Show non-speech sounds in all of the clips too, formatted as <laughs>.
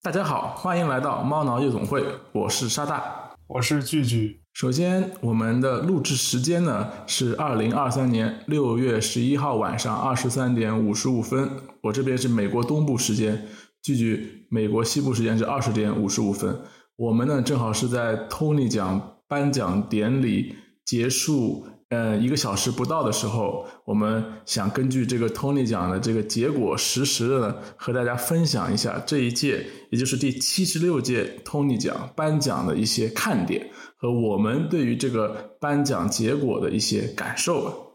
大家好，欢迎来到猫挠夜总会，我是沙大，我是聚聚。首先，我们的录制时间呢是二零二三年六月十一号晚上二十三点五十五分，我这边是美国东部时间，聚聚美国西部时间是二十点五十五分。我们呢正好是在 Tony 奖颁奖典礼结束。呃，一个小时不到的时候，我们想根据这个 Tony 奖的这个结果，实时的呢和大家分享一下这一届，也就是第七十六届 Tony 奖颁奖的一些看点和我们对于这个颁奖结果的一些感受。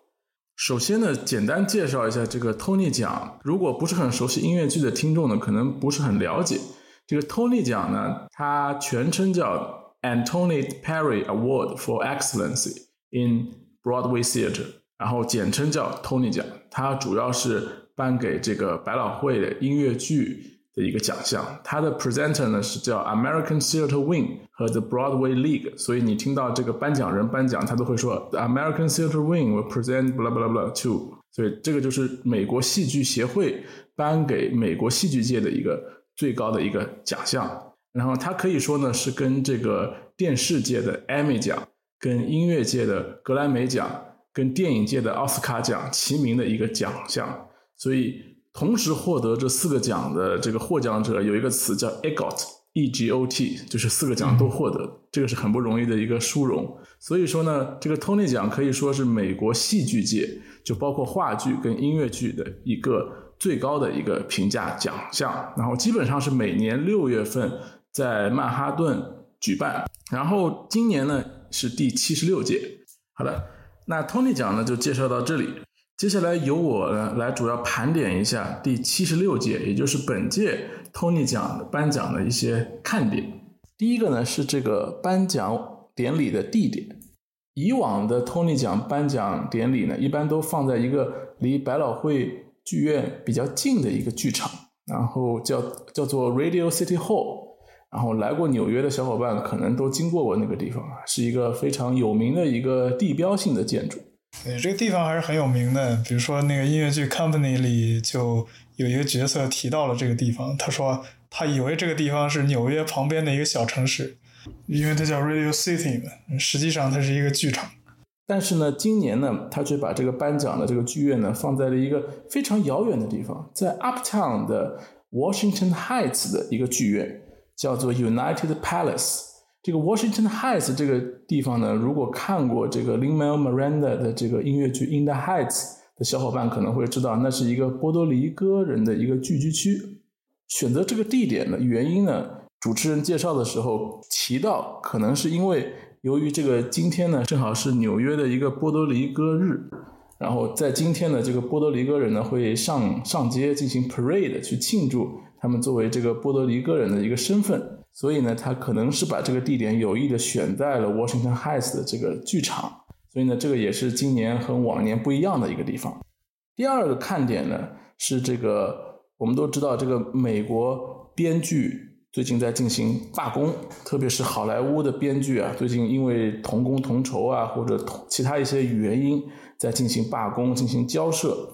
首先呢，简单介绍一下这个 Tony 奖。如果不是很熟悉音乐剧的听众呢，可能不是很了解这个 Tony 奖呢，它全称叫 Antony Perry Award for Excellency in Broadway Theatre，然后简称叫 Tony 奖，它主要是颁给这个百老汇的音乐剧的一个奖项。它的 presenter 呢是叫 American Theatre Wing 和 The Broadway League，所以你听到这个颁奖人颁奖，他都会说 The American Theatre Wing will present blah blah blah to。所以这个就是美国戏剧协会颁给美国戏剧界的一个最高的一个奖项。然后它可以说呢是跟这个电视界的 Emmy 奖。跟音乐界的格莱美奖、跟电影界的奥斯卡奖齐名的一个奖项，所以同时获得这四个奖的这个获奖者有一个词叫 EGOT，E G O T，就是四个奖都获得，这个是很不容易的一个殊荣。所以说呢，这个 Tony 奖可以说是美国戏剧界，就包括话剧跟音乐剧的一个最高的一个评价奖项。然后基本上是每年六月份在曼哈顿举办，然后今年呢。是第七十六届。好的，那 Tony 奖呢就介绍到这里。接下来由我呢来主要盘点一下第七十六届，也就是本届 Tony 奖的颁奖的一些看点。第一个呢是这个颁奖典礼的地点。以往的 Tony 奖颁奖典礼呢，一般都放在一个离百老汇剧院比较近的一个剧场，然后叫叫做 Radio City Hall。然后来过纽约的小伙伴可能都经过过那个地方啊，是一个非常有名的一个地标性的建筑。对，这个地方还是很有名的。比如说那个音乐剧《Company》里就有一个角色提到了这个地方，他说他以为这个地方是纽约旁边的一个小城市，因为它叫 Radio City 嘛，实际上它是一个剧场。但是呢，今年呢，他却把这个颁奖的这个剧院呢放在了一个非常遥远的地方，在 Uptown 的 Washington Heights 的一个剧院。叫做 United Palace，这个 Washington Heights 这个地方呢，如果看过这个 Lin-Manuel Miranda 的这个音乐剧《In the Heights》的小伙伴可能会知道，那是一个波多黎各人的一个聚居区。选择这个地点的原因呢，主持人介绍的时候提到，可能是因为由于这个今天呢正好是纽约的一个波多黎各日，然后在今天呢，这个波多黎各人呢会上上街进行 parade 去庆祝。他们作为这个波多黎各人的一个身份，所以呢，他可能是把这个地点有意的选在了 Washington Heights 的这个剧场，所以呢，这个也是今年和往年不一样的一个地方。第二个看点呢，是这个我们都知道，这个美国编剧最近在进行罢工，特别是好莱坞的编剧啊，最近因为同工同酬啊，或者同其他一些原因，在进行罢工，进行交涉。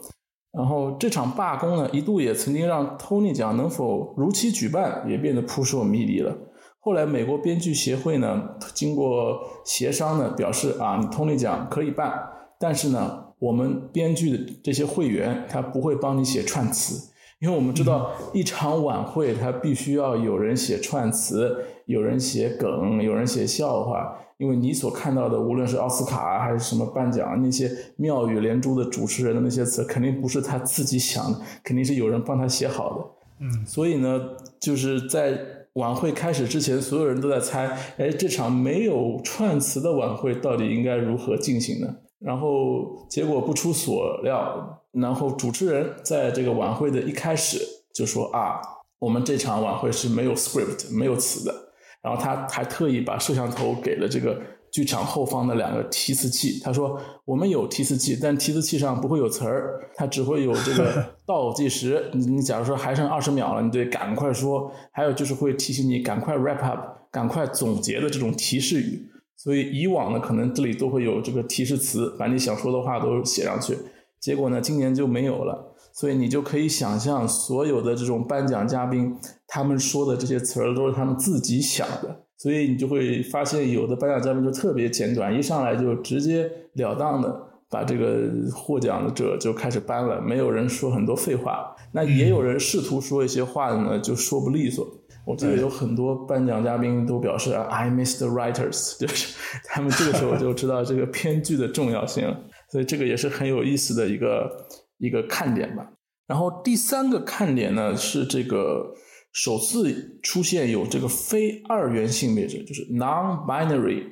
然后这场罢工呢，一度也曾经让 Tony 奖能否如期举办也变得扑朔迷离了。后来美国编剧协会呢，经过协商呢，表示啊，你 Tony 奖可以办，但是呢，我们编剧的这些会员他不会帮你写串词，因为我们知道一场晚会它必须要有人写串词，有人写梗，有人写笑话。因为你所看到的，无论是奥斯卡还是什么颁奖，那些妙语连珠的主持人的那些词，肯定不是他自己想的，肯定是有人帮他写好的。嗯，所以呢，就是在晚会开始之前，所有人都在猜，哎，这场没有串词的晚会到底应该如何进行呢？然后结果不出所料，然后主持人在这个晚会的一开始就说啊，我们这场晚会是没有 script 没有词的。然后他还特意把摄像头给了这个剧场后方的两个提词器。他说：“我们有提词器，但提词器上不会有词儿，它只会有这个 <laughs> 倒计时。你你假如说还剩二十秒了，你得赶快说。还有就是会提醒你赶快 wrap up，赶快总结的这种提示语。所以以往呢，可能这里都会有这个提示词，把你想说的话都写上去。结果呢，今年就没有了。所以你就可以想象，所有的这种颁奖嘉宾，他们说的这些词儿都是他们自己想的，所以你就会发现，有的颁奖嘉宾就特别简短，一上来就直截了当的把这个获奖者就开始颁了，没有人说很多废话。那也有人试图说一些话呢，就说不利索。我记得有很多颁奖嘉宾都表示，I miss the writers，就是他们这个时候就知道这个编剧的重要性了。所以这个也是很有意思的一个。一个看点吧，然后第三个看点呢是这个首次出现有这个非二元性别者，就是 non-binary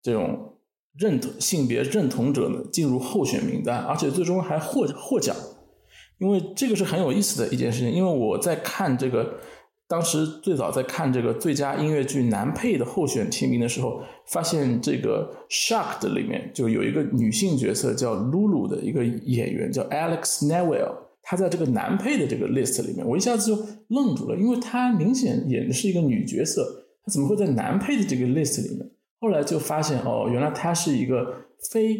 这种认同性别认同者呢进入候选名单，而且最终还获获奖，因为这个是很有意思的一件事情。因为我在看这个，当时最早在看这个最佳音乐剧男配的候选提名的时候。发现这个《Shocked》里面就有一个女性角色叫露露的一个演员叫 Alex Neville，她在这个男配的这个 list 里面，我一下子就愣住了，因为她明显演的是一个女角色，她怎么会在男配的这个 list 里面？后来就发现哦，原来她是一个非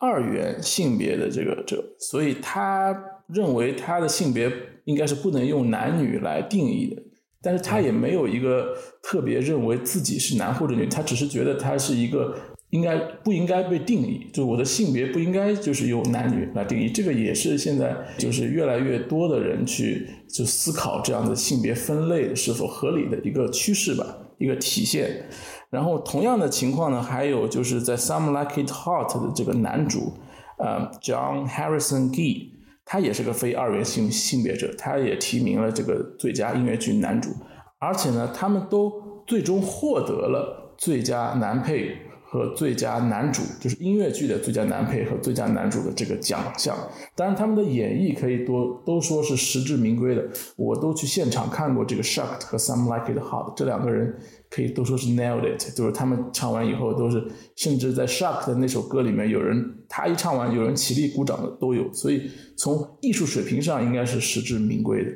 二元性别的这个这，所以她认为她的性别应该是不能用男女来定义的。但是他也没有一个特别认为自己是男或者女，他只是觉得他是一个应该不应该被定义，就我的性别不应该就是由男女来定义。这个也是现在就是越来越多的人去就思考这样的性别分类是否合理的一个趋势吧，一个体现。然后同样的情况呢，还有就是在《Some Like It Hot》的这个男主，呃，John Harrison Gee。他也是个非二元性性别者，他也提名了这个最佳音乐剧男主，而且呢，他们都最终获得了最佳男配和最佳男主，就是音乐剧的最佳男配和最佳男主的这个奖项。当然，他们的演绎可以多都说是实至名归的，我都去现场看过这个 Shocked 和 Some Like It Hot 这两个人。可以都说是 nailed it，就是他们唱完以后都是，甚至在 Shock 的那首歌里面，有人他一唱完，有人起立鼓掌的都有，所以从艺术水平上应该是实至名归的。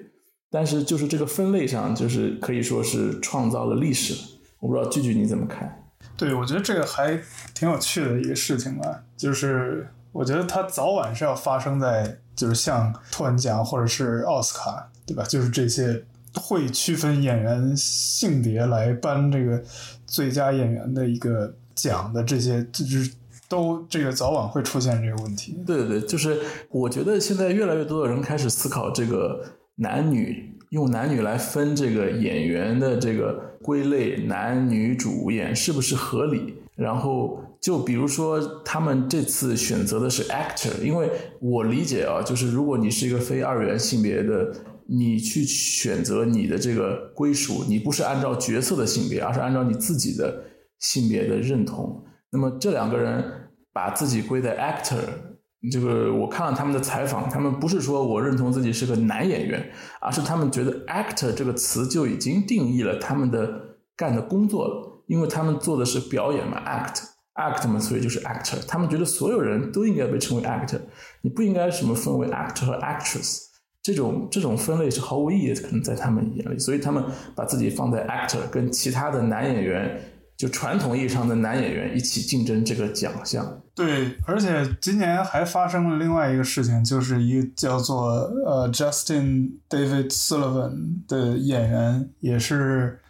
但是就是这个分类上，就是可以说是创造了历史。我不知道句句你怎么看？对，我觉得这个还挺有趣的一个事情吧，就是我觉得它早晚是要发生在，就是像托恩奖或者是奥斯卡，对吧？就是这些。会区分演员性别来颁这个最佳演员的一个奖的这些，就是都这个早晚会出现这个问题。对对对，就是我觉得现在越来越多的人开始思考这个男女用男女来分这个演员的这个归类，男女主演是不是合理？然后就比如说他们这次选择的是 actor，因为我理解啊，就是如果你是一个非二元性别的。你去选择你的这个归属，你不是按照角色的性别，而是按照你自己的性别的认同。那么这两个人把自己归在 actor，这个我看了他们的采访，他们不是说我认同自己是个男演员，而是他们觉得 actor 这个词就已经定义了他们的干的工作了，因为他们做的是表演嘛，act，act 嘛，所以就是 actor。他们觉得所有人都应该被称为 actor，你不应该什么分为 actor 和 actress。这种这种分类是毫无意义的，可能在他们眼里，所以他们把自己放在 actor，跟其他的男演员，就传统意义上的男演员一起竞争这个奖项。对，而且今年还发生了另外一个事情，就是一个叫做呃 Justin David Sullivan 的演员，也是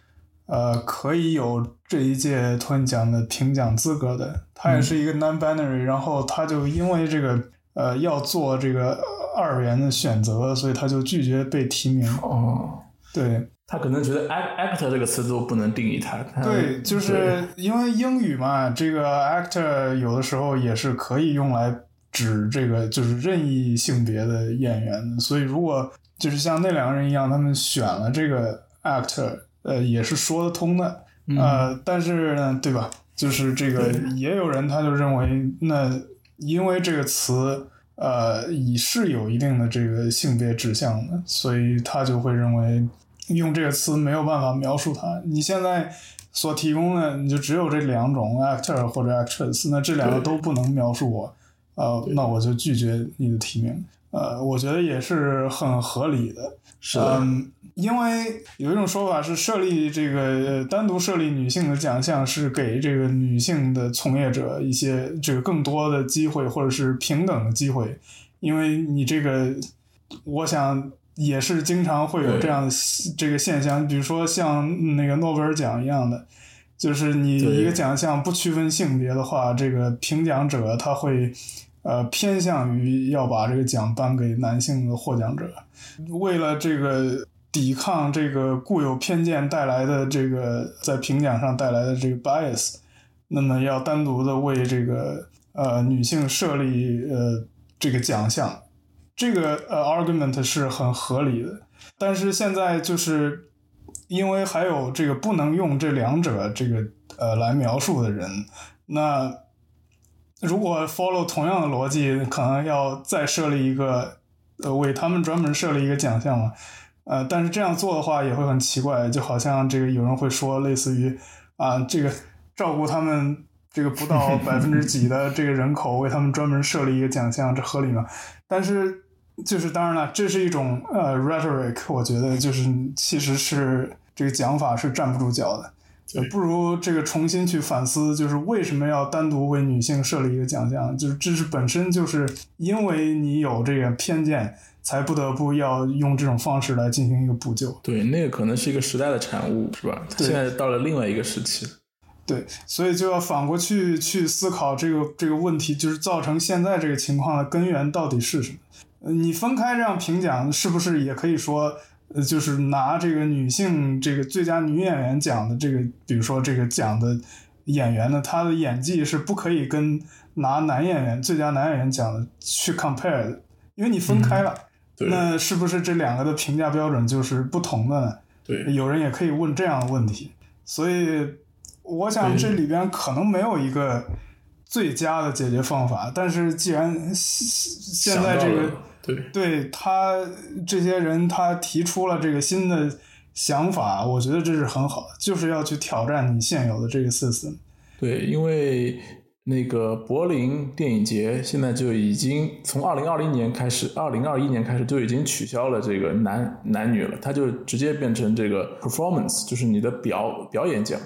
呃可以有这一届托尼奖的评奖资格的。他也是一个 non-binary，然后他就因为这个呃要做这个。二元的选择，所以他就拒绝被提名。哦，对他可能觉得 actor 这个词都不能定义他。对，就是因为英语嘛，这个 actor 有的时候也是可以用来指这个就是任意性别的演员。所以如果就是像那两个人一样，他们选了这个 actor，呃，也是说得通的。呃，但是呢，对吧？就是这个也有人他就认为，那因为这个词。呃，已是有一定的这个性别指向的，所以他就会认为用这个词没有办法描述他。你现在所提供的，你就只有这两种 actor 或者 actress，那这两个都不能描述我，呃，那我就拒绝你的提名。呃，我觉得也是很合理的。是。因为有一种说法是设立这个单独设立女性的奖项是给这个女性的从业者一些这个更多的机会或者是平等的机会，因为你这个我想也是经常会有这样的这个现象，比如说像那个诺贝尔奖一样的，就是你一个奖项不区分性别的话，这个评奖者他会呃偏向于要把这个奖颁给男性的获奖者，为了这个抵抗这个固有偏见带来的这个在评奖上带来的这个 bias，那么要单独的为这个呃女性设立呃这个奖项。这个呃 argument 是很合理的，但是现在就是因为还有这个不能用这两者这个呃来描述的人，那如果 follow 同样的逻辑，可能要再设立一个呃为他们专门设立一个奖项嘛，呃，但是这样做的话也会很奇怪，就好像这个有人会说类似于啊这个照顾他们这个不到 <laughs> 百分之几的这个人口，为他们专门设立一个奖项，这合理吗？但是。就是当然了，这是一种呃 rhetoric，我觉得就是其实是这个讲法是站不住脚的，不如这个重新去反思，就是为什么要单独为女性设立一个奖项？就是这是本身就是因为你有这个偏见，才不得不要用这种方式来进行一个补救。对，那个可能是一个时代的产物，是吧？现在到了另外一个时期。对，所以就要反过去去思考这个这个问题，就是造成现在这个情况的根源到底是什么？你分开这样评奖，是不是也可以说，呃，就是拿这个女性这个最佳女演员奖的这个，比如说这个奖的演员呢，她的演技是不可以跟拿男演员最佳男演员奖的去 compare 的，因为你分开了，那是不是这两个的评价标准就是不同的呢？对，有人也可以问这样的问题，所以我想这里边可能没有一个最佳的解决方法，但是既然现在这个。对，对他这些人，他提出了这个新的想法，我觉得这是很好的，就是要去挑战你现有的这个 system。对，因为那个柏林电影节现在就已经从二零二零年开始，二零二一年开始就已经取消了这个男男女了，它就直接变成这个 performance，就是你的表表演奖。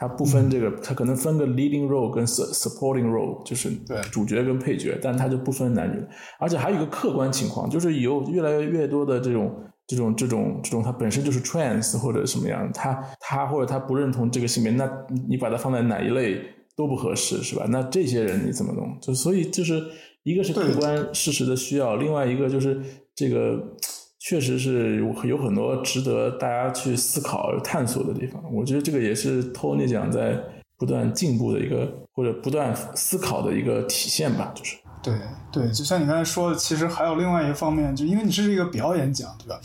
它不分这个，它可能分个 leading role 跟 supporting role，就是主角跟配角，但它就不分男女。而且还有一个客观情况，就是有越来越多的这种这种这种这种，他本身就是 trans 或者什么样，他他或者他不认同这个性别，那你把它放在哪一类都不合适，是吧？那这些人你怎么弄？就所以就是一个是客观事实的需要，另外一个就是这个。确实是有有很多值得大家去思考、探索的地方。我觉得这个也是托尼奖在不断进步的一个，或者不断思考的一个体现吧。就是对对，就像你刚才说的，其实还有另外一个方面，就因为你是一个表演奖，对吧？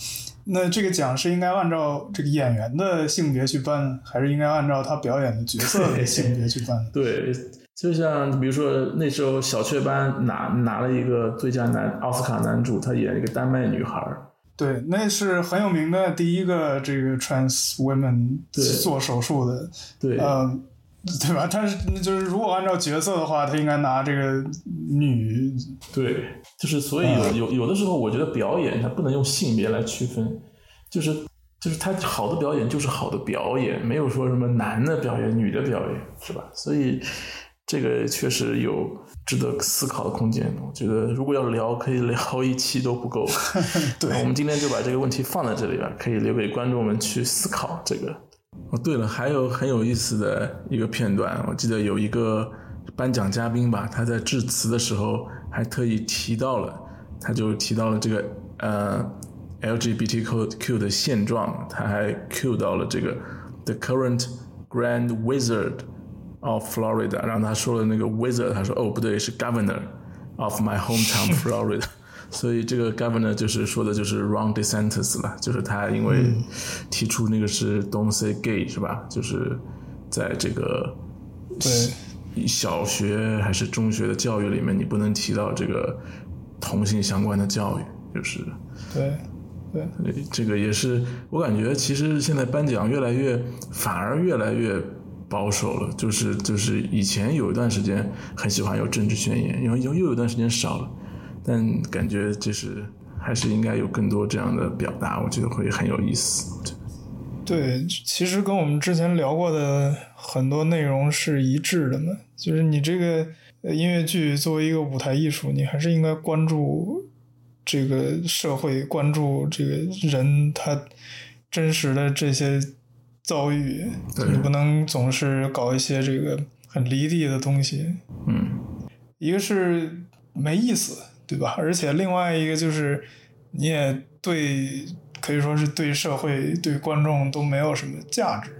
那这个奖是应该按照这个演员的性别去颁，还是应该按照他表演的角色的 <laughs> 性别去颁？对，就像比如说那时候小雀斑拿拿了一个最佳男奥斯卡男主，他演一个丹麦女孩。对，那是很有名的第一个这个 trans women 做手术的，对，嗯，对吧？他是就是如果按照角色的话，他应该拿这个女，对，就是所以有有有的时候，我觉得表演它不能用性别来区分，就是就是他好的表演就是好的表演，没有说什么男的表演、女的表演，是吧？所以这个确实有。值得思考的空间，我觉得如果要聊，可以聊一期都不够。<laughs> 对，我们今天就把这个问题放在这里吧，可以留给观众们去思考这个。哦，对了，还有很有意思的一个片段，我记得有一个颁奖嘉宾吧，他在致辞的时候还特意提到了，他就提到了这个呃 LGBTQ 的现状，他还 cue 到了这个 The current Grand Wizard。Of Florida，然后他说了那个 wizard，他说哦不对，是 governor of my hometown <laughs> Florida，所以这个 governor 就是说的就是 Ron DeSantis 了，就是他因为提出那个是 Don't say gay 是吧？就是在这个对小学还是中学的教育里面，你不能提到这个同性相关的教育，就是对对，这个也是我感觉其实现在颁奖越来越反而越来越。保守了，就是就是以前有一段时间很喜欢有政治宣言，然后又又有一段时间少了，但感觉就是还是应该有更多这样的表达，我觉得会很有意思。对，其实跟我们之前聊过的很多内容是一致的嘛，就是你这个音乐剧作为一个舞台艺术，你还是应该关注这个社会，关注这个人他真实的这些遭遇，你不能总是搞一些这个很离地的东西。嗯，一个是没意思，对吧？而且另外一个就是你也对，可以说是对社会、对观众都没有什么价值。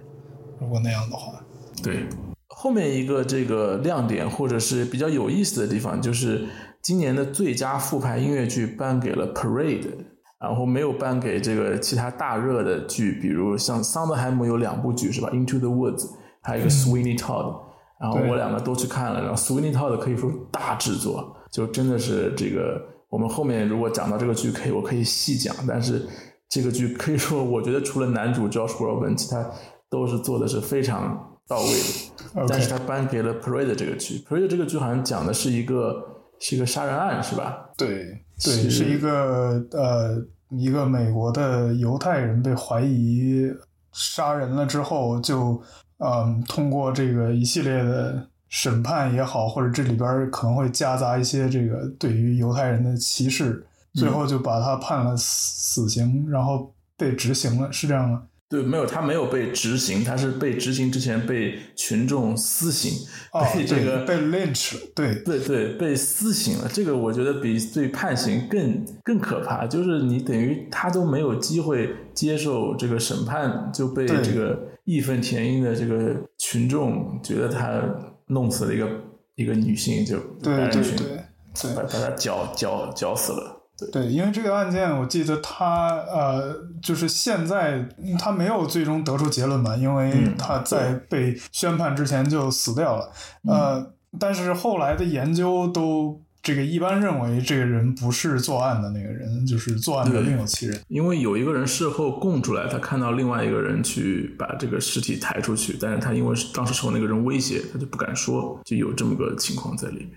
如果那样的话，对。后面一个这个亮点或者是比较有意思的地方，就是今年的最佳复排音乐剧颁给了《Parade》，然后没有颁给这个其他大热的剧，比如像桑德海姆有两部剧是吧，《Into the Woods》，还有一个《Sweeney Todd》，然后我两个都去看了，然后《Sweeney Todd》可以说大制作，就真的是这个我们后面如果讲到这个剧，可以我可以细讲，但是这个剧可以说我觉得除了男主 Josh Groban，其他都是做的是非常。到位的，但是他颁给了《Parade》这个剧，《Parade》这个剧好像讲的是一个是一个杀人案，是吧？对，对，是一个呃，一个美国的犹太人被怀疑杀人了之后，就嗯，通过这个一系列的审判也好，或者这里边可能会夹杂一些这个对于犹太人的歧视，最后就把他判了死刑，然后被执行了，是这样吗？对，没有，他没有被执行，他是被执行之前被群众私刑，被这个被 lynch，对对对，被私刑了。这个我觉得比对判刑更更可怕，就是你等于他都没有机会接受这个审判，就被这个义愤填膺的这个群众觉得他弄死了一个一个女性，就对对对，把把他绞绞绞死了。对，因为这个案件，我记得他呃，就是现在他没有最终得出结论嘛，因为他在被宣判之前就死掉了。呃，但是后来的研究都这个一般认为这个人不是作案的那个人，就是作案的另有其人。因为有一个人事后供出来，他看到另外一个人去把这个尸体抬出去，但是他因为当时受那个人威胁，他就不敢说，就有这么个情况在里面。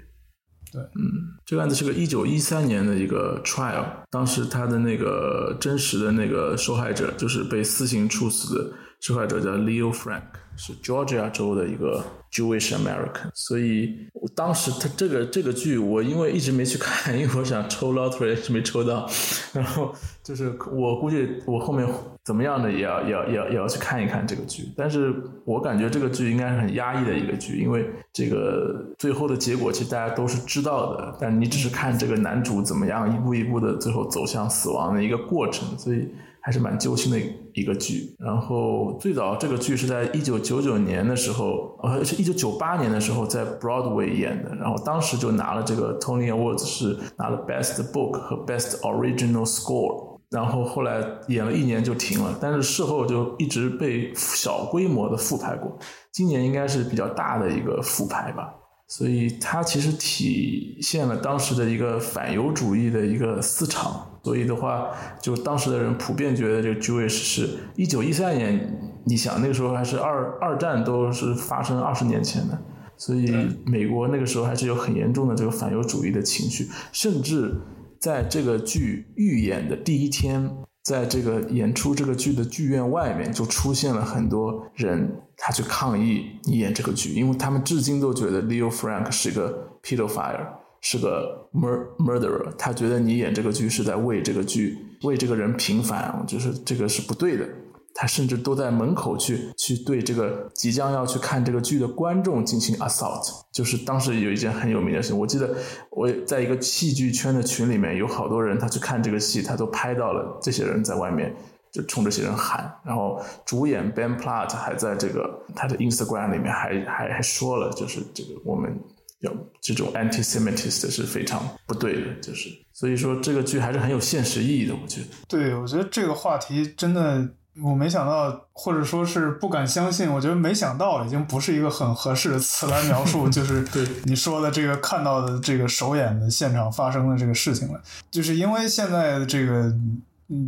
嗯，这个案子是个一九一三年的一个 trial，当时他的那个真实的那个受害者就是被私刑处死的受害者叫 Leo Frank，是 Georgia 州的一个 Jewish American，所以当时他这个这个剧我因为一直没去看，因为我想抽 lottery 是没抽到，然后就是我估计我后面。怎么样的也要也要也要也要去看一看这个剧，但是我感觉这个剧应该是很压抑的一个剧，因为这个最后的结果其实大家都是知道的，但你只是看这个男主怎么样一步一步的最后走向死亡的一个过程，所以还是蛮揪心的一个剧。然后最早这个剧是在一九九九年的时候，呃，是一九九八年的时候在 Broadway 演的，然后当时就拿了这个 Tony Awards，是拿了 Best Book 和 Best Original Score。然后后来演了一年就停了，但是事后就一直被小规模的复排过。今年应该是比较大的一个复排吧，所以它其实体现了当时的一个反犹主义的一个思潮。所以的话，就当时的人普遍觉得这个 Jewish 是一九一三年，你想那个时候还是二二战都是发生二十年前的，所以美国那个时候还是有很严重的这个反犹主义的情绪，甚至。在这个剧预演的第一天，在这个演出这个剧的剧院外面，就出现了很多人，他去抗议你演这个剧，因为他们至今都觉得 Leo Frank 是一个 pedophile，是个 mur murderer，他觉得你演这个剧是在为这个剧为这个人平反，就是这个是不对的。他甚至都在门口去去对这个即将要去看这个剧的观众进行 assault，就是当时有一件很有名的事情，我记得我在一个戏剧圈的群里面有好多人，他去看这个戏，他都拍到了这些人在外面就冲这些人喊，然后主演 Ben Platt 还在这个他的 Instagram 里面还还还说了，就是这个我们要这种 anti-Semitist 是非常不对的，就是所以说这个剧还是很有现实意义的，我觉得。对，我觉得这个话题真的。我没想到，或者说是不敢相信。我觉得没想到已经不是一个很合适的词来描述，<laughs> 就是你说的这个看到的这个首演的现场发生的这个事情了。就是因为现在这个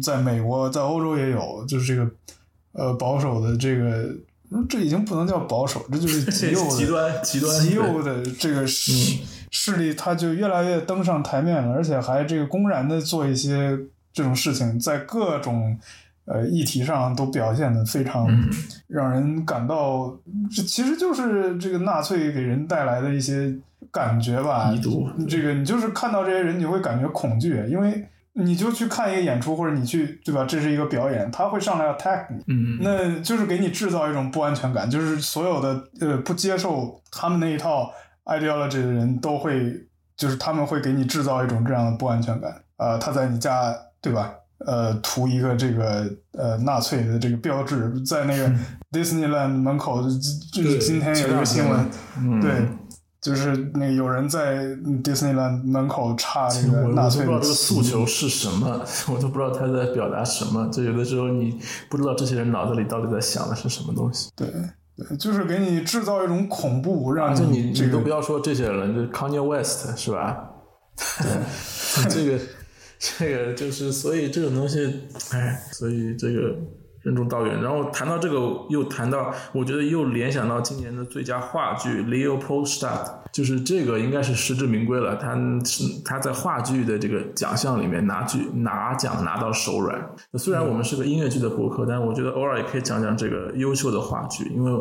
在美国，在欧洲也有，就是这个呃保守的这个，这已经不能叫保守，这就是 <laughs> 极右的极端极端极右的这个势势力，它就越来越登上台面了，而且还这个公然的做一些这种事情，在各种。呃，议题上都表现的非常让人感到，这其实就是这个纳粹给人带来的一些感觉吧。这个你就是看到这些人，你会感觉恐惧，因为你就去看一个演出，或者你去对吧？这是一个表演，他会上来 attack 你，嗯，那就是给你制造一种不安全感，就是所有的呃不接受他们那一套 ideology 的人都会，就是他们会给你制造一种这样的不安全感。呃，他在你家对吧？呃，涂一个这个呃纳粹的这个标志，在那个 <laughs> Disneyland 门口，就是今天有一个新闻，嗯、对。就是那有人在 Disneyland 门口插那个 <laughs> 纳粹我都不知道这个诉求是什么，<laughs> 我都不知道他在表达什么。就有的时候你不知道这些人脑子里到底在想的是什么东西。对，对，就是给你制造一种恐怖，让你你、这个、你都不要说这些人，就 Kanye West 是吧？<laughs> 这个这个就是，所以这种东西，哎，所以这个。任重道远，然后谈到这个，又谈到，我觉得又联想到今年的最佳话剧 Leo Polstadt 就是这个应该是实至名归了。他是他在话剧的这个奖项里面拿剧拿奖拿到手软。虽然我们是个音乐剧的博客，但我觉得偶尔也可以讲讲这个优秀的话剧，因为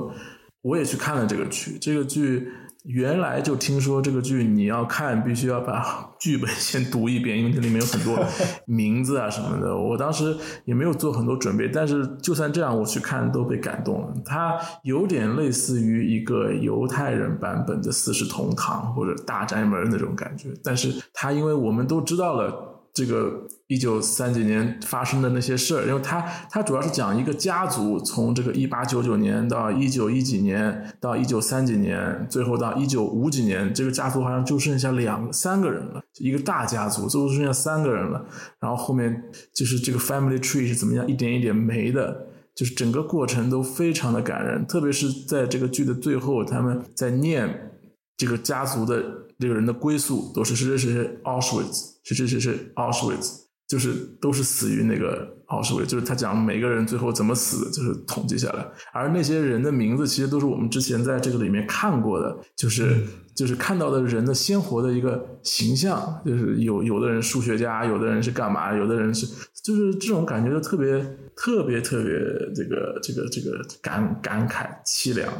我也去看了这个剧，这个剧。原来就听说这个剧你要看，必须要把剧本先读一遍，因为这里面有很多名字啊什么的。我当时也没有做很多准备，但是就算这样，我去看都被感动了。它有点类似于一个犹太人版本的《四世同堂》或者《大宅门》那种感觉，但是它因为我们都知道了。这个一九三几年发生的那些事儿，因为它它主要是讲一个家族从这个一八九九年到一九一几年到一九三几年，最后到一九五几年，这个家族好像就剩下两三个人了，一个大家族最后剩下三个人了。然后后面就是这个 family tree 是怎么样一点一点没的，就是整个过程都非常的感人，特别是在这个剧的最后，他们在念这个家族的这个人的归宿，都是谁谁谁 Auschwitz。是是是是 Auschwitz，就是都是死于那个 Auschwitz，就是他讲每个人最后怎么死，就是统计下来。而那些人的名字，其实都是我们之前在这个里面看过的，就是就是看到的人的鲜活的一个形象。就是有有的人数学家，有的人是干嘛，有的人是，就是这种感觉就特别特别特别这个这个这个感感慨凄凉。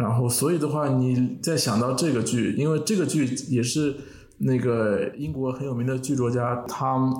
然后所以的话，你再想到这个剧，因为这个剧也是。那个英国很有名的剧作家 Tom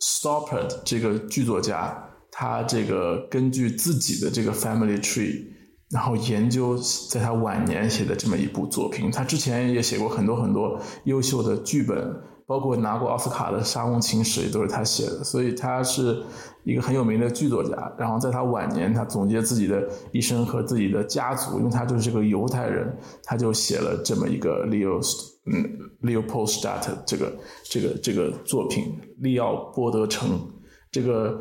Stoppard 这个剧作家，他这个根据自己的这个 family tree，然后研究在他晚年写的这么一部作品。他之前也写过很多很多优秀的剧本，包括拿过奥斯卡的《沙翁情史》也都是他写的。所以他是一个很有名的剧作家。然后在他晚年，他总结自己的一生和自己的家族，因为他就是个犹太人，他就写了这么一个 Leo。嗯，Leopoldstadt 这个这个这个作品，利奥波德城，这个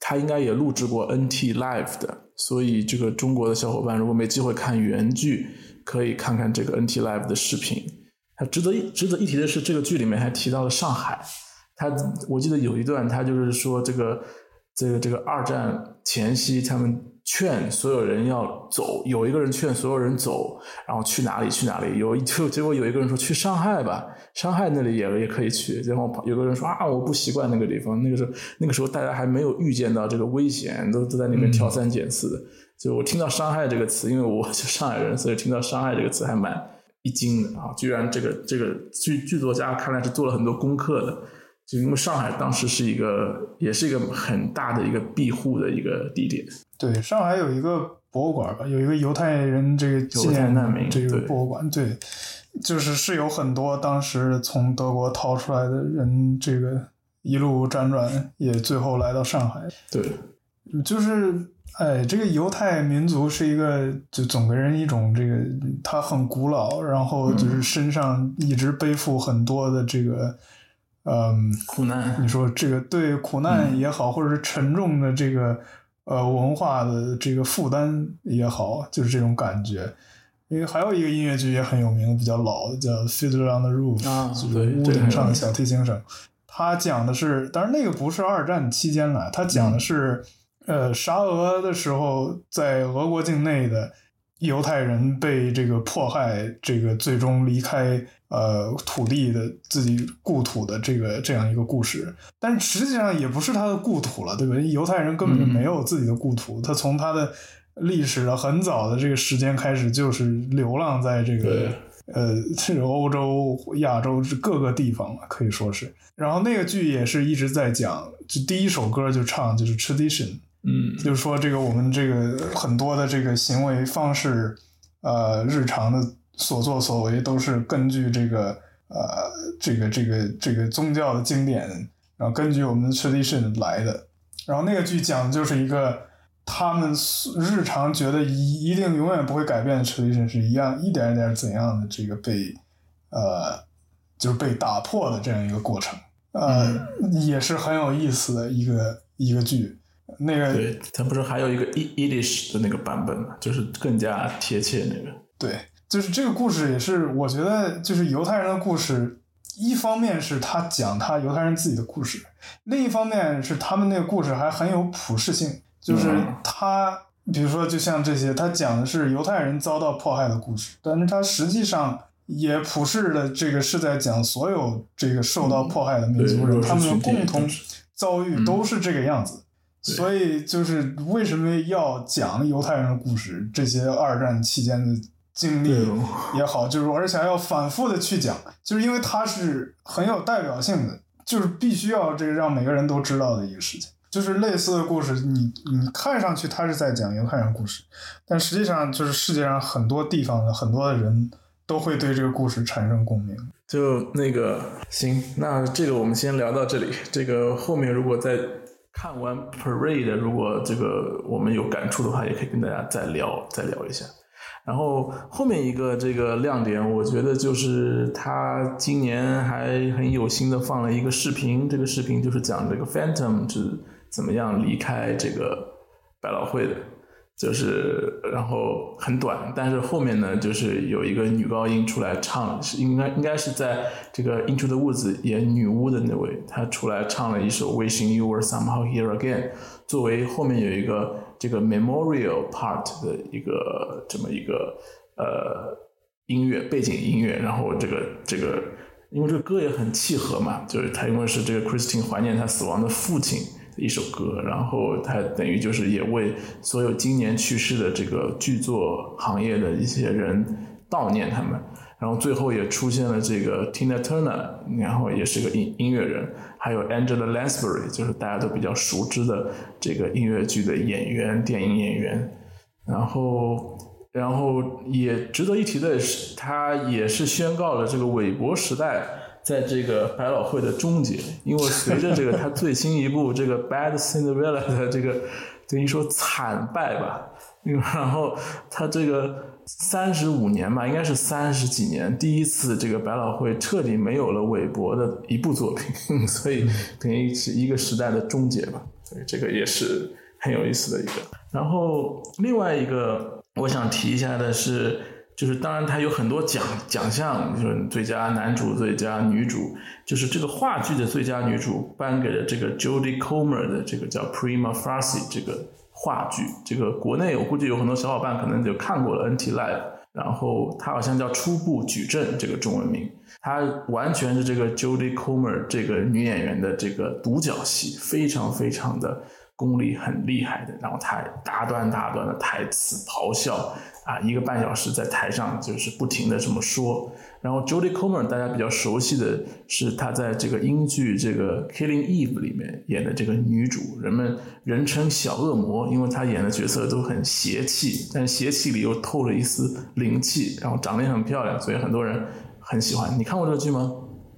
他应该也录制过 NT Live 的，所以这个中国的小伙伴如果没机会看原剧，可以看看这个 NT Live 的视频。他值得值得一提的是，这个剧里面还提到了上海。他我记得有一段，他就是说这个这个这个二战前夕他们。劝所有人要走，有一个人劝所有人走，然后去哪里去哪里。有就结果有一个人说去上海吧，上海那里也也可以去。然后有个人说啊，我不习惯那个地方。那个时候那个时候大家还没有预见到这个危险，都都在那边挑三拣四的。就我听到伤害这个词，因为我 <laughs> 是上海人，所以听到伤害这个词还蛮一惊的啊！居然这个这个剧剧作家看来是做了很多功课的。就因为上海当时是一个，也是一个很大的一个庇护的一个地点。对，上海有一个博物馆吧，有一个犹太人这个纪念难民这个博物馆。对，就是是有很多当时从德国逃出来的人，这个一路辗转，也最后来到上海。对，就是哎，这个犹太民族是一个，就总给人一种这个，他很古老，然后就是身上一直背负很多的这个。嗯，苦难，你说这个对苦难也好，或者是沉重的这个呃文化的这个负担也好，就是这种感觉。因为还有一个音乐剧也很有名，比较老的叫《Fiddler on the Roof》，就是屋顶上的小提琴手。他讲的是，当然那个不是二战期间了，他讲的是呃沙俄的时候在俄国境内的犹太人被这个迫害，这个最终离开。呃，土地的自己故土的这个这样一个故事，但实际上也不是他的故土了，对吧？犹太人根本就没有自己的故土，他从他的历史的很早的这个时间开始就是流浪在这个呃，这个欧洲、亚洲各个地方嘛，可以说是。然后那个剧也是一直在讲，就第一首歌就唱就是 tradition，嗯，就是说这个我们这个很多的这个行为方式，呃，日常的所作所为都是根据这个呃这个这个这个宗教的经典，然后根据我们的 tradition 来的。然后那个剧讲的就是一个他们日常觉得一一定永远不会改变的 tradition 是一样一点一点怎样的这个被呃就是被打破的这样一个过程，呃，也是很有意思的一个一个剧。那个对，它不是还有一个 Yiddish 的那个版本嘛，就是更加贴切那个。对，就是这个故事也是，我觉得就是犹太人的故事，一方面是他讲他犹太人自己的故事，另一方面是他们那个故事还很有普世性，就是他比如说就像这些，他讲的是犹太人遭到迫害的故事，但是他实际上也普世的这个是在讲所有这个受到迫害的民族人，他们的共同遭遇都是这个样子。所以就是为什么要讲犹太人的故事，这些二战期间的经历也好，就是而且还要反复的去讲，就是因为它是很有代表性的，就是必须要这个让每个人都知道的一个事情。就是类似的故事，你你看上去他是在讲犹太人故事，但实际上就是世界上很多地方的很多的人都会对这个故事产生共鸣。就那个行，那这个我们先聊到这里，这个后面如果再。看完 Parade，如果这个我们有感触的话，也可以跟大家再聊再聊一下。然后后面一个这个亮点，我觉得就是他今年还很有心的放了一个视频，这个视频就是讲这个 Phantom 是怎么样离开这个百老汇的。就是，然后很短，但是后面呢，就是有一个女高音出来唱，是应该应该是在这个《Into the Woods》演女巫的那位，她出来唱了一首《Wishing You Were Somehow Here Again》，作为后面有一个这个 memorial part 的一个这么一个呃音乐背景音乐，然后这个这个，因为这个歌也很契合嘛，就是他因为是这个 Christine 怀念他死亡的父亲。一首歌，然后他等于就是也为所有今年去世的这个剧作行业的一些人悼念他们，然后最后也出现了这个 Tina Turner，然后也是个音音乐人，还有 Angela Lansbury，就是大家都比较熟知的这个音乐剧的演员、电影演员，然后然后也值得一提的是，他也是宣告了这个韦伯时代。在这个百老汇的终结，因为随着这个他最新一部 <laughs> 这个《Bad Cinderella》的这个等于说惨败吧，然后他这个三十五年吧，应该是三十几年，第一次这个百老汇彻底没有了韦伯的一部作品，<laughs> 所以等于是一个时代的终结吧，所以这个也是很有意思的一个。然后另外一个我想提一下的是。就是当然，他有很多奖奖项，就是最佳男主、最佳女主。就是这个话剧的最佳女主颁给了这个 Jodie Comer 的这个叫《Prima Facie》这个话剧。这个国内我估计有很多小伙伴可能就看过了 NT Live，然后它好像叫《初步举证》这个中文名。它完全是这个 Jodie Comer 这个女演员的这个独角戏，非常非常的功力很厉害的。然后他大段大段的台词咆哮。啊，一个半小时在台上就是不停的这么说。然后 Jodie Comer 大家比较熟悉的是他在这个英剧这个 Killing Eve 里面演的这个女主，人们人称小恶魔，因为她演的角色都很邪气，但是邪气里又透了一丝灵气，然后长得也很漂亮，所以很多人很喜欢。你看过这个剧吗？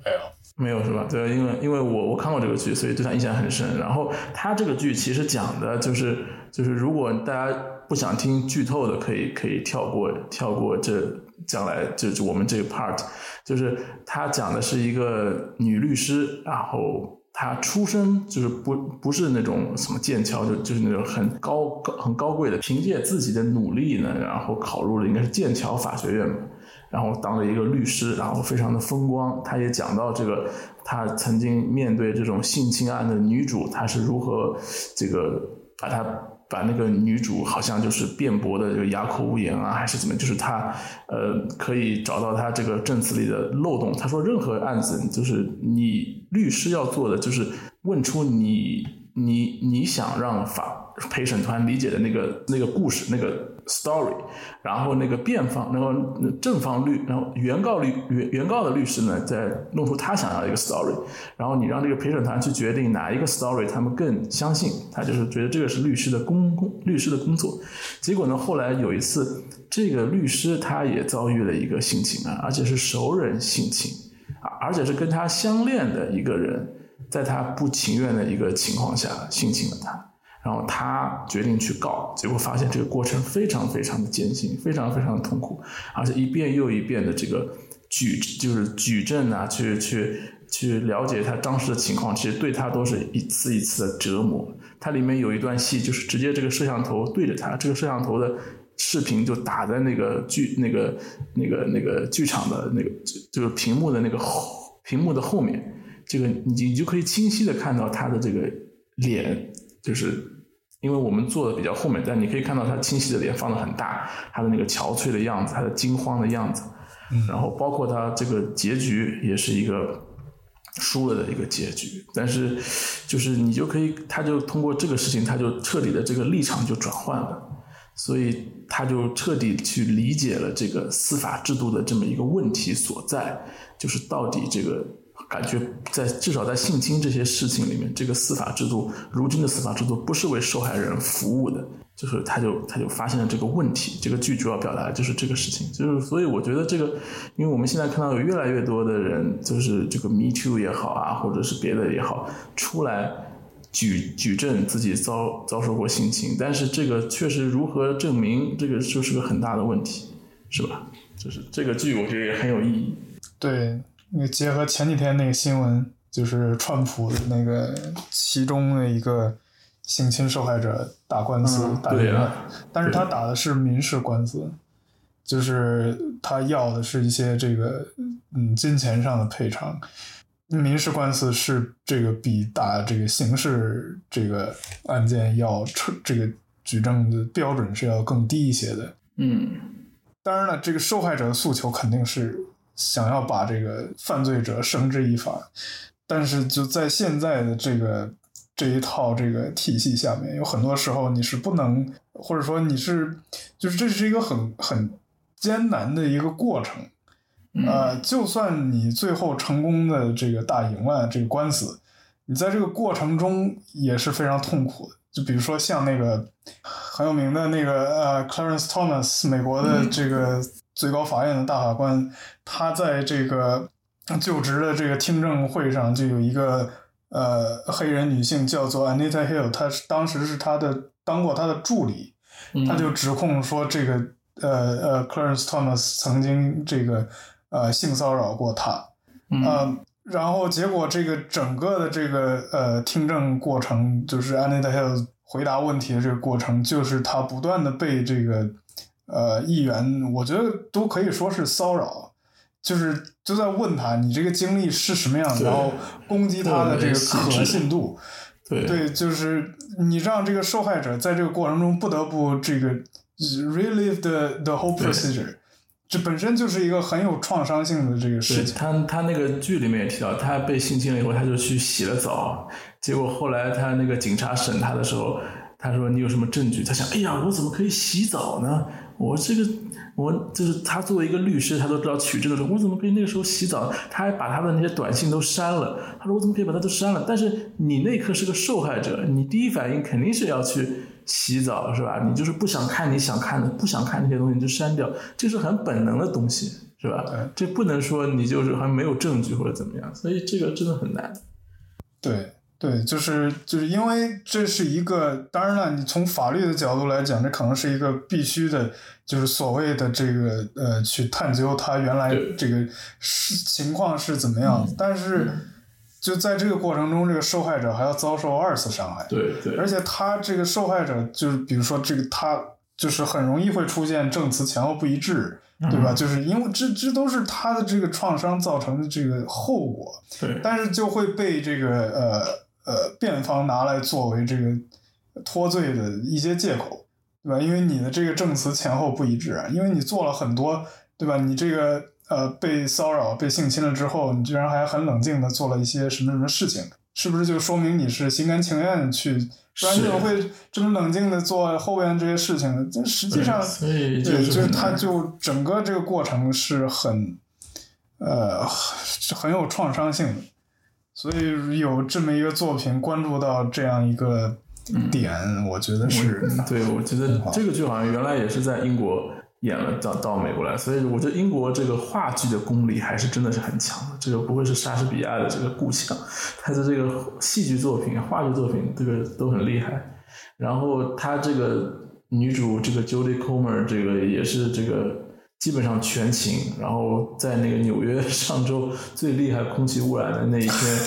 没有，没有是吧？对，因为因为我我看过这个剧，所以对他印象很深。然后他这个剧其实讲的就是就是如果大家。不想听剧透的可以可以跳过跳过这将来就是我们这个 part，就是他讲的是一个女律师，然后她出身就是不不是那种什么剑桥，就就是那种很高很高贵的，凭借自己的努力呢，然后考入了应该是剑桥法学院嘛，然后当了一个律师，然后非常的风光。他也讲到这个他曾经面对这种性侵案的女主，他是如何这个把她。把那个女主好像就是辩驳的这个哑口无言啊，还是怎么？就是他呃可以找到他这个证词里的漏洞。他说，任何案子就是你律师要做的，就是问出你你你想让法陪审团理解的那个那个故事那个 story，然后那个辩方，然后正方律，然后原告律原原告的律师呢，再弄出他想要的一个 story，然后你让这个陪审团去决定哪一个 story 他们更相信，他就是觉得这个是律师的工工律师的工作。结果呢，后来有一次，这个律师他也遭遇了一个性侵啊，而且是熟人性侵啊，而且是跟他相恋的一个人。在他不情愿的一个情况下性侵了他，然后他决定去告，结果发现这个过程非常非常的艰辛，非常非常的痛苦，而且一遍又一遍的这个举就是举证啊，去去去了解他当时的情况，其实对他都是一次一次的折磨。它里面有一段戏，就是直接这个摄像头对着他，这个摄像头的视频就打在那个剧那个那个那个剧场的那个就就是屏幕的那个后屏幕的后面。这个你你就可以清晰的看到他的这个脸，就是因为我们坐的比较后面，但你可以看到他清晰的脸放的很大，他的那个憔悴的样子，他的惊慌的样子，然后包括他这个结局也是一个输了的一个结局，但是就是你就可以，他就通过这个事情，他就彻底的这个立场就转换了，所以他就彻底去理解了这个司法制度的这么一个问题所在，就是到底这个。感觉在至少在性侵这些事情里面，这个司法制度，如今的司法制度不是为受害人服务的，就是他就他就发现了这个问题。这个剧主要表达的就是这个事情，就是所以我觉得这个，因为我们现在看到有越来越多的人，就是这个 Me Too 也好啊，或者是别的也好，出来举举证自己遭遭受过性侵，但是这个确实如何证明，这个就是个很大的问题，是吧？就是这个剧我觉得也很有意义。对。那个结合前几天那个新闻，就是川普的那个其中的一个性侵受害者打官司打赢了，但是他打的是民事官司，就是他要的是一些这个嗯金钱上的赔偿，民事官司是这个比打这个刑事这个案件要这个举证的标准是要更低一些的。嗯，当然了，这个受害者的诉求肯定是。想要把这个犯罪者绳之以法，但是就在现在的这个这一套这个体系下面，有很多时候你是不能，或者说你是，就是这是一个很很艰难的一个过程，呃，就算你最后成功的这个打赢了这个官司，你在这个过程中也是非常痛苦的。就比如说像那个很有名的那个呃，Clarence Thomas，美国的这个。最高法院的大法官，他在这个就职的这个听证会上，就有一个呃黑人女性叫做 Anita Hill，她是当时是他的当过他的助理，他就指控说这个呃呃 Clarence Thomas 曾经这个呃性骚扰过他，嗯，然后结果这个整个的这个呃听证过程，就是 Anita Hill 回答问题的这个过程，就是他不断的被这个。呃，议员我觉得都可以说是骚扰，就是就在问他你这个经历是什么样，然后攻击他的这个可信度。对，就是你让这个受害者在这个过程中不得不这个 relive the the whole procedure，这本身就是一个很有创伤性的这个事情。他他那个剧里面也提到，他被性侵了以后，他就去洗了澡，结果后来他那个警察审他的时候，他说你有什么证据？他想，哎呀，我怎么可以洗澡呢？我这个，我就是他作为一个律师，他都知道取证的时候，我怎么可以那个时候洗澡？他还把他的那些短信都删了。他说我怎么可以把他都删了？但是你那刻是个受害者，你第一反应肯定是要去洗澡，是吧？你就是不想看你想看的，不想看那些东西你就删掉，这是很本能的东西，是吧？这不能说你就是还没有证据或者怎么样，所以这个真的很难。对。对，就是就是因为这是一个，当然了，你从法律的角度来讲，这可能是一个必须的，就是所谓的这个呃，去探究他原来这个是情况是怎么样。但是就在这个过程中，这个受害者还要遭受二次伤害。对对，而且他这个受害者就是，比如说这个他就是很容易会出现证词前后不一致，对吧？就是因为这这都是他的这个创伤造成的这个后果。对，但是就会被这个呃。呃，辩方拿来作为这个脱罪的一些借口，对吧？因为你的这个证词前后不一致啊，因为你做了很多，对吧？你这个呃被骚扰、被性侵了之后，你居然还很冷静的做了一些什么什么事情，是不是就说明你是心甘情愿去？不然你怎么会这么冷静的做后边这些事情呢？这实际上，对，就是他就整个这个过程是很，呃，很有创伤性的。所以有这么一个作品关注到这样一个点，我觉得是。对，我觉得这个剧好像原来也是在英国演了，到到美国来，所以我觉得英国这个话剧的功力还是真的是很强的。这个不会是莎士比亚的这个故乡，他的这个戏剧作品、话剧作品，这个都很厉害。然后他这个女主这个 Jodie Comer，这个也是这个。基本上全勤，然后在那个纽约上周最厉害空气污染的那一天，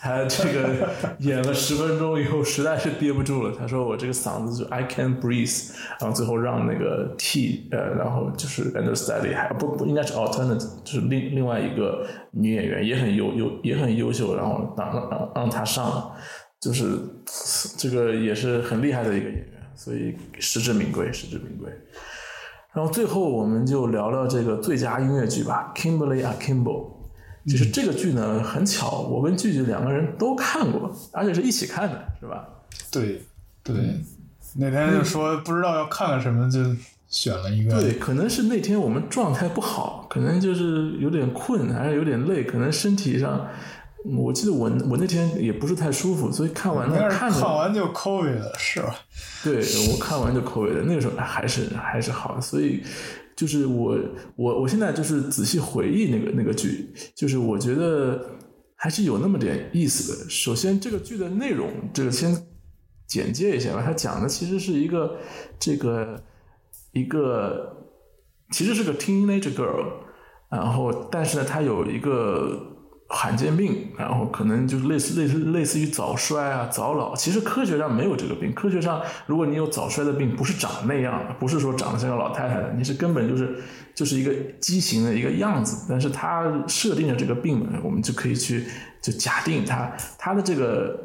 他这个演了十分钟以后，实在是憋不住了。他说：“我这个嗓子就 I can breathe。”然后最后让那个 T 呃，然后就是 understudy 还不不应该是 alternate，就是另另外一个女演员也很优优也很优秀，然后让让让她上了，就是这个也是很厉害的一个演员，所以实至名归，实至名归。然后最后我们就聊聊这个最佳音乐剧吧，《Kimberly Akimbo》。就是这个剧呢，很巧，我跟剧剧两个人都看过，而且是一起看的，是吧？对，对。那天就说不知道要看什么，就选了一个。对，可能是那天我们状态不好，可能就是有点困，还是有点累，可能身体上。我记得我我那天也不是太舒服，所以看完了看看完就 COVID 了，是吧？对，我看完就 COVID 了。那个时候还是还是好，所以就是我我我现在就是仔细回忆那个那个剧，就是我觉得还是有那么点意思的。首先，这个剧的内容，这个先简介一下吧。它讲的其实是一个这个一个其实是个 teenage girl，然后但是呢，它有一个。罕见病，然后可能就类似类似类似于早衰啊、早老。其实科学上没有这个病。科学上，如果你有早衰的病，不是长那样，不是说长得像个老太太的，你是根本就是就是一个畸形的一个样子。但是他设定的这个病，我们就可以去就假定他他的这个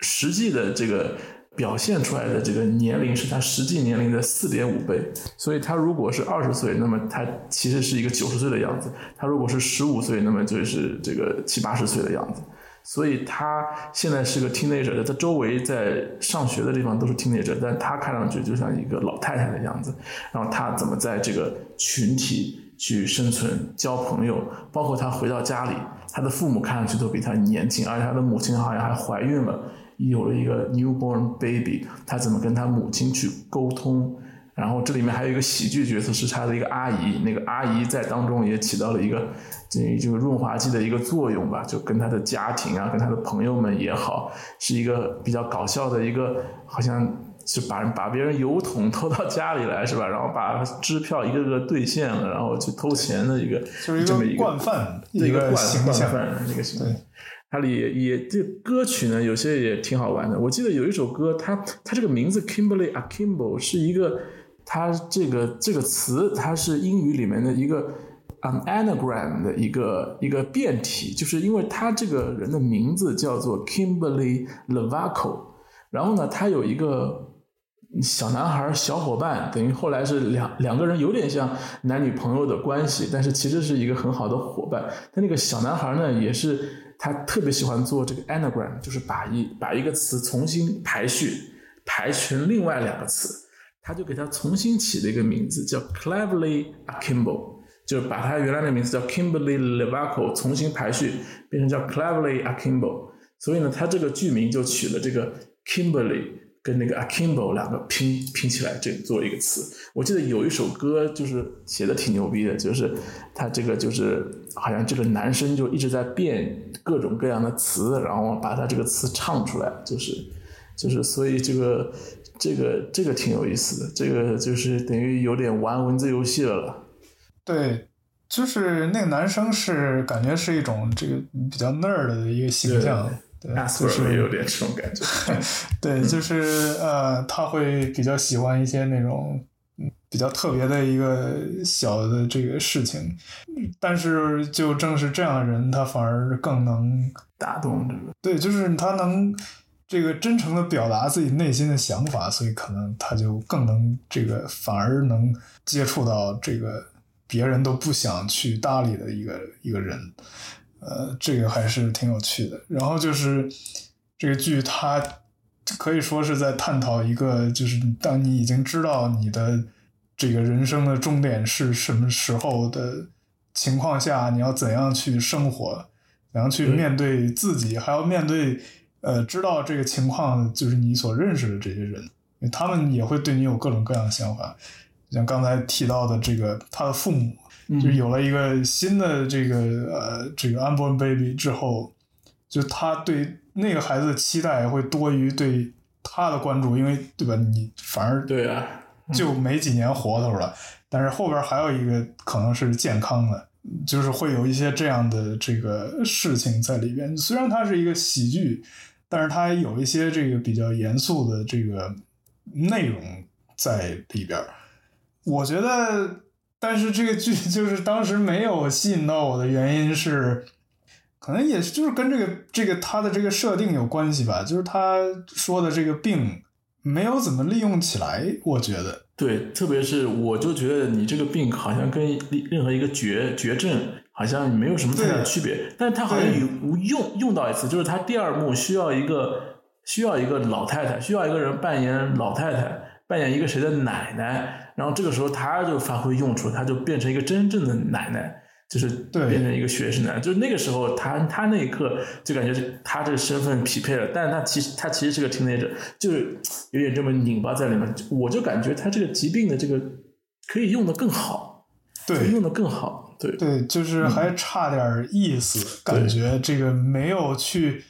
实际的这个。表现出来的这个年龄是他实际年龄的四点五倍，所以他如果是二十岁，那么他其实是一个九十岁的样子；他如果是十五岁，那么就是这个七八十岁的样子。所以他现在是个 teenager，他周围在上学的地方都是 teenager，但他看上去就像一个老太太的样子。然后他怎么在这个群体去生存、交朋友，包括他回到家里，他的父母看上去都比他年轻，而且他的母亲好像还怀孕了。有了一个 newborn baby，他怎么跟他母亲去沟通？然后这里面还有一个喜剧角色是他的一个阿姨，那个阿姨在当中也起到了一个这这个润滑剂的一个作用吧，就跟他的家庭啊，跟他的朋友们也好，是一个比较搞笑的一个，好像是把把别人油桶偷到家里来是吧？然后把支票一个个兑现了，然后去偷钱的一个，就是一个惯犯，一个惯形象，一个形象。它里也这歌曲呢，有些也挺好玩的。我记得有一首歌，它它这个名字 Kimberly Akimbo 是一个，它这个这个词它是英语里面的一个 an anagram 的一个一个变体，就是因为他这个人的名字叫做 Kimberly Levaco，然后呢，他有一个小男孩小伙伴，等于后来是两两个人有点像男女朋友的关系，但是其实是一个很好的伙伴。他那个小男孩呢，也是。他特别喜欢做这个 anagram，就是把一把一个词重新排序，排成另外两个词，他就给它重新起了一个名字，叫 cleverly akimbo，就是把它原来的名字叫 Kimberly Levaco 重新排序，变成叫 cleverly akimbo。所以呢，他这个剧名就取了这个 Kimberly。跟那个 Akimbo 两个拼拼起来，这做一个词。我记得有一首歌，就是写的挺牛逼的，就是他这个就是好像这个男生就一直在变各种各样的词，然后把他这个词唱出来，就是就是所以这个这个这个挺有意思的，这个就是等于有点玩文字游戏了。对，就是那个男生是感觉是一种这个比较 nerd 的一个形象。对，就是有点这种感觉。<laughs> 对，就是呃，他会比较喜欢一些那种比较特别的一个小的这个事情，但是就正是这样的人，他反而更能打动这个。对，就是他能这个真诚的表达自己内心的想法，所以可能他就更能这个反而能接触到这个别人都不想去搭理的一个一个人。呃，呃，这个还是挺有趣的。然后就是这个剧，它可以说是在探讨一个，就是当你已经知道你的这个人生的终点是什么时候的情况下，你要怎样去生活，怎样去面对自己，还要面对呃，知道这个情况就是你所认识的这些人，他们也会对你有各种各样的想法。像刚才提到的这个，他的父母。就有了一个新的这个呃这个 unborn baby 之后，就他对那个孩子的期待会多于对他的关注，因为对吧？你反而对啊，就没几年活头了。但是后边还有一个可能是健康的，就是会有一些这样的这个事情在里边。虽然它是一个喜剧，但是它有一些这个比较严肃的这个内容在里边。我觉得。但是这个剧 <laughs> 就是当时没有吸引到我的原因是，可能也就是跟这个这个他的这个设定有关系吧。就是他说的这个病没有怎么利用起来，我觉得。对，特别是我就觉得你这个病好像跟任何一个绝绝症好像没有什么太大的区别。但是他好像有用用到一次，就是他第二幕需要一个需要一个老太太，需要一个人扮演老太太。扮演一个谁的奶奶，然后这个时候他就发挥用处，他就变成一个真正的奶奶，就是变成一个学生奶奶。就是那个时候，他他那一刻就感觉是他这个身份匹配了，但是他其实他其实是个 teenager，就是有点这么拧巴在里面。我就感觉他这个疾病的这个可以用的更好，对，用的更好，对对，就是还差点意思，感觉这个没有去，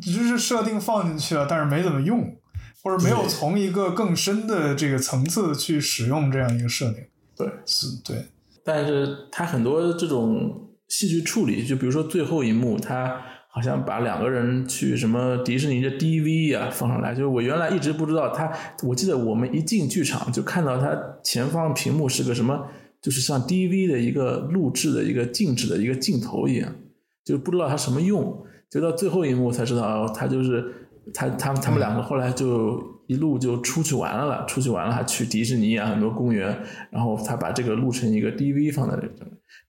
只是设定放进去了，但是没怎么用。或者没有从一个更深的这个层次去使用这样一个设定，对，是，对。但是他很多这种戏剧处理，就比如说最后一幕，他好像把两个人去什么迪士尼的 DV 啊放上来，就是我原来一直不知道他，我记得我们一进剧场就看到他前方屏幕是个什么，就是像 DV 的一个录制的一个静止的一个镜头一样，就不知道它什么用，就到最后一幕才知道，他就是。他他他们两个后来就一路就出去玩了，出去玩了还去迪士尼啊，很多公园。然后他把这个录成一个 DV 放在这里，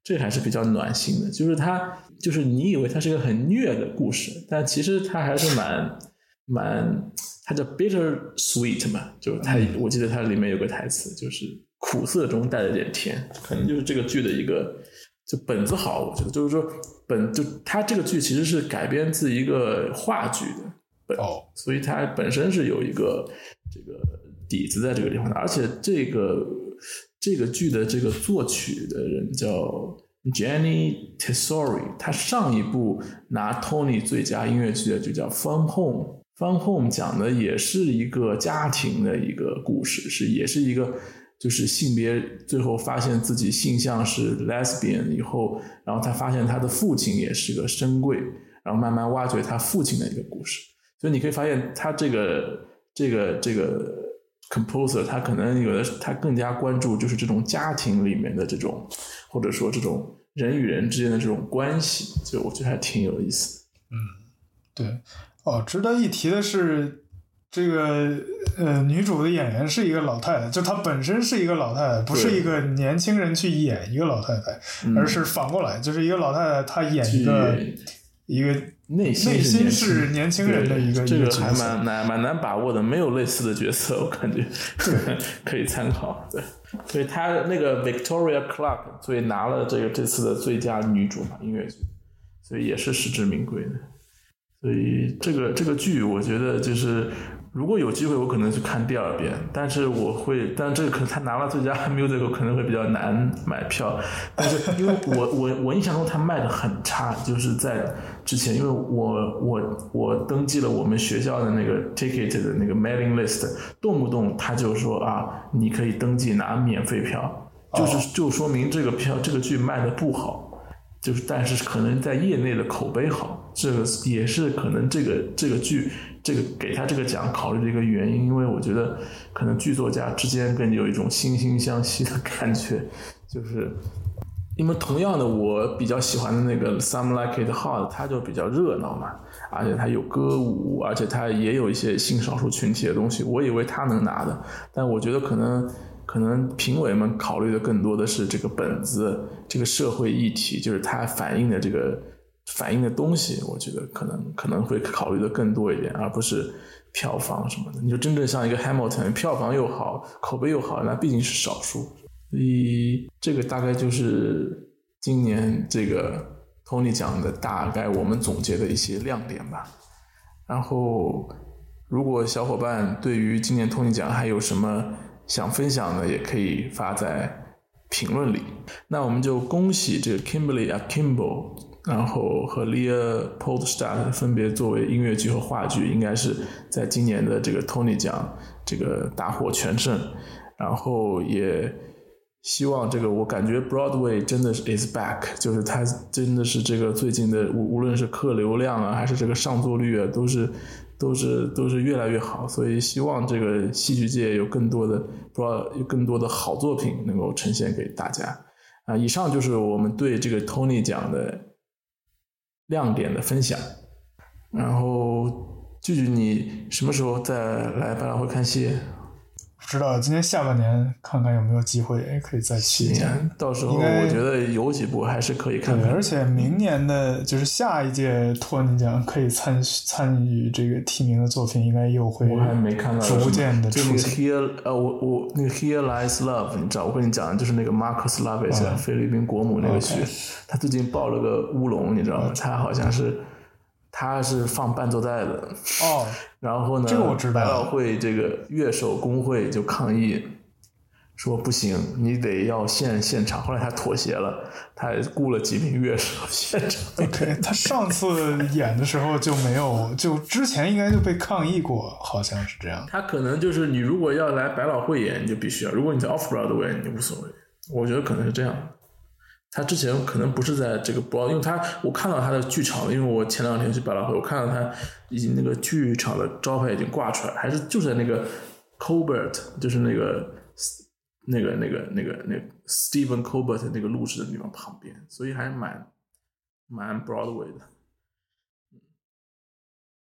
这还是比较暖心的。就是他就是你以为他是一个很虐的故事，但其实他还是蛮蛮，他叫 bitter sweet 嘛，就是他我记得他里面有个台词，就是苦涩中带着点甜，可能就是这个剧的一个就本子好，我觉得就是说本就他这个剧其实是改编自一个话剧的。哦，所以它本身是有一个这个底子在这个地方的，而且这个这个剧的这个作曲的人叫 Jenny Tesori，他上一部拿 Tony 最佳音乐剧的就叫《Fun Home》，《Fun Home》讲的也是一个家庭的一个故事，是也是一个就是性别最后发现自己性向是 lesbian 以后，然后他发现他的父亲也是个深贵，然后慢慢挖掘他父亲的一个故事。所以你可以发现，他这个这个这个 composer，他可能有的他更加关注就是这种家庭里面的这种，或者说这种人与人之间的这种关系，就我觉得还挺有意思。嗯，对。哦，值得一提的是，这个呃，女主的演员是一个老太太，就她本身是一个老太太，不是一个年轻人去演一个老太太，而是反过来，就是一个老太太她演一个一个。内心是年轻人的一个这个还蛮难蛮难把握的，没有类似的角色，我感觉 <laughs> 可以参考。对，所以他那个 Victoria Clark，所以拿了这个这次的最佳女主嘛音乐剧，所以也是实至名归的。所以这个这个剧，我觉得就是。如果有机会，我可能去看第二遍，但是我会，但这个可能他拿了最佳 <laughs> music 可能会比较难买票，但是因为我我我印象中他卖的很差，就是在之前，因为我我我登记了我们学校的那个 ticket 的那个 mailing list，动不动他就说啊，你可以登记拿免费票，就是就说明这个票这个剧卖的不好。就是，但是可能在业内的口碑好，这个也是可能这个这个剧这个给他这个奖考虑的一个原因。因为我觉得可能剧作家之间更有一种惺惺相惜的感觉。就是因为同样的，我比较喜欢的那个《Some Like It Hot》，它就比较热闹嘛，而且它有歌舞，而且它也有一些性少数群体的东西。我以为他能拿的，但我觉得可能。可能评委们考虑的更多的是这个本子，这个社会议题，就是它反映的这个反映的东西，我觉得可能可能会考虑的更多一点，而不是票房什么的。你就真正像一个 Hamilton，票房又好，口碑又好，那毕竟是少数。所以这个大概就是今年这个 Tony 奖的大概我们总结的一些亮点吧。然后，如果小伙伴对于今年 Tony 奖还有什么想分享的，也可以发在评论里。那我们就恭喜这个 Kimberly Akimbo，然后和 Leah Poldstad 分别作为音乐剧和话剧，应该是在今年的这个 Tony 奖这个大获全胜。然后也。希望这个，我感觉 Broadway 真的是 is back，就是它真的是这个最近的无无论是客流量啊，还是这个上座率啊，都是都是都是越来越好。所以希望这个戏剧界有更多的不知道有更多的好作品能够呈现给大家啊。以上就是我们对这个 Tony 奖的亮点的分享。然后，聚聚你什么时候再来百老汇看戏？不知道今年下半年看看有没有机会可以再去一年，到时候我觉得有几部还是可以看。对，而且明年的就是下一届托尼奖可以参参与这个提名的作品，应该又会我还没看到逐渐的出现。Here 呃，我我那个 Here Lies Love，你知道我跟你讲，就是那个 Marcus l a v i s 菲律宾国母那个剧，他最近爆了个乌龙，你知道吗？他好像是。他是放伴奏带的哦，<laughs> 然后呢，这个我知道。百老汇这个乐手工会就抗议说不行，你得要现现场。后来他妥协了，他雇了几名乐手现场。<laughs> OK，他上次演的时候就没有，就之前应该就被抗议过，好像是这样。他可能就是你如果要来百老汇演，你就必须要；如果你在 Off Broadway，你无所谓。我觉得可能是这样。他之前可能不是在这个播，因为他我看到他的剧场，因为我前两天去百老汇，我看到他已经那个剧场的招牌已经挂出来，还是就在那个 Colbert，就是那个那个那个那个那个 Stephen Colbert 那个录制的地方旁边，所以还是蛮蛮 Broadway 的。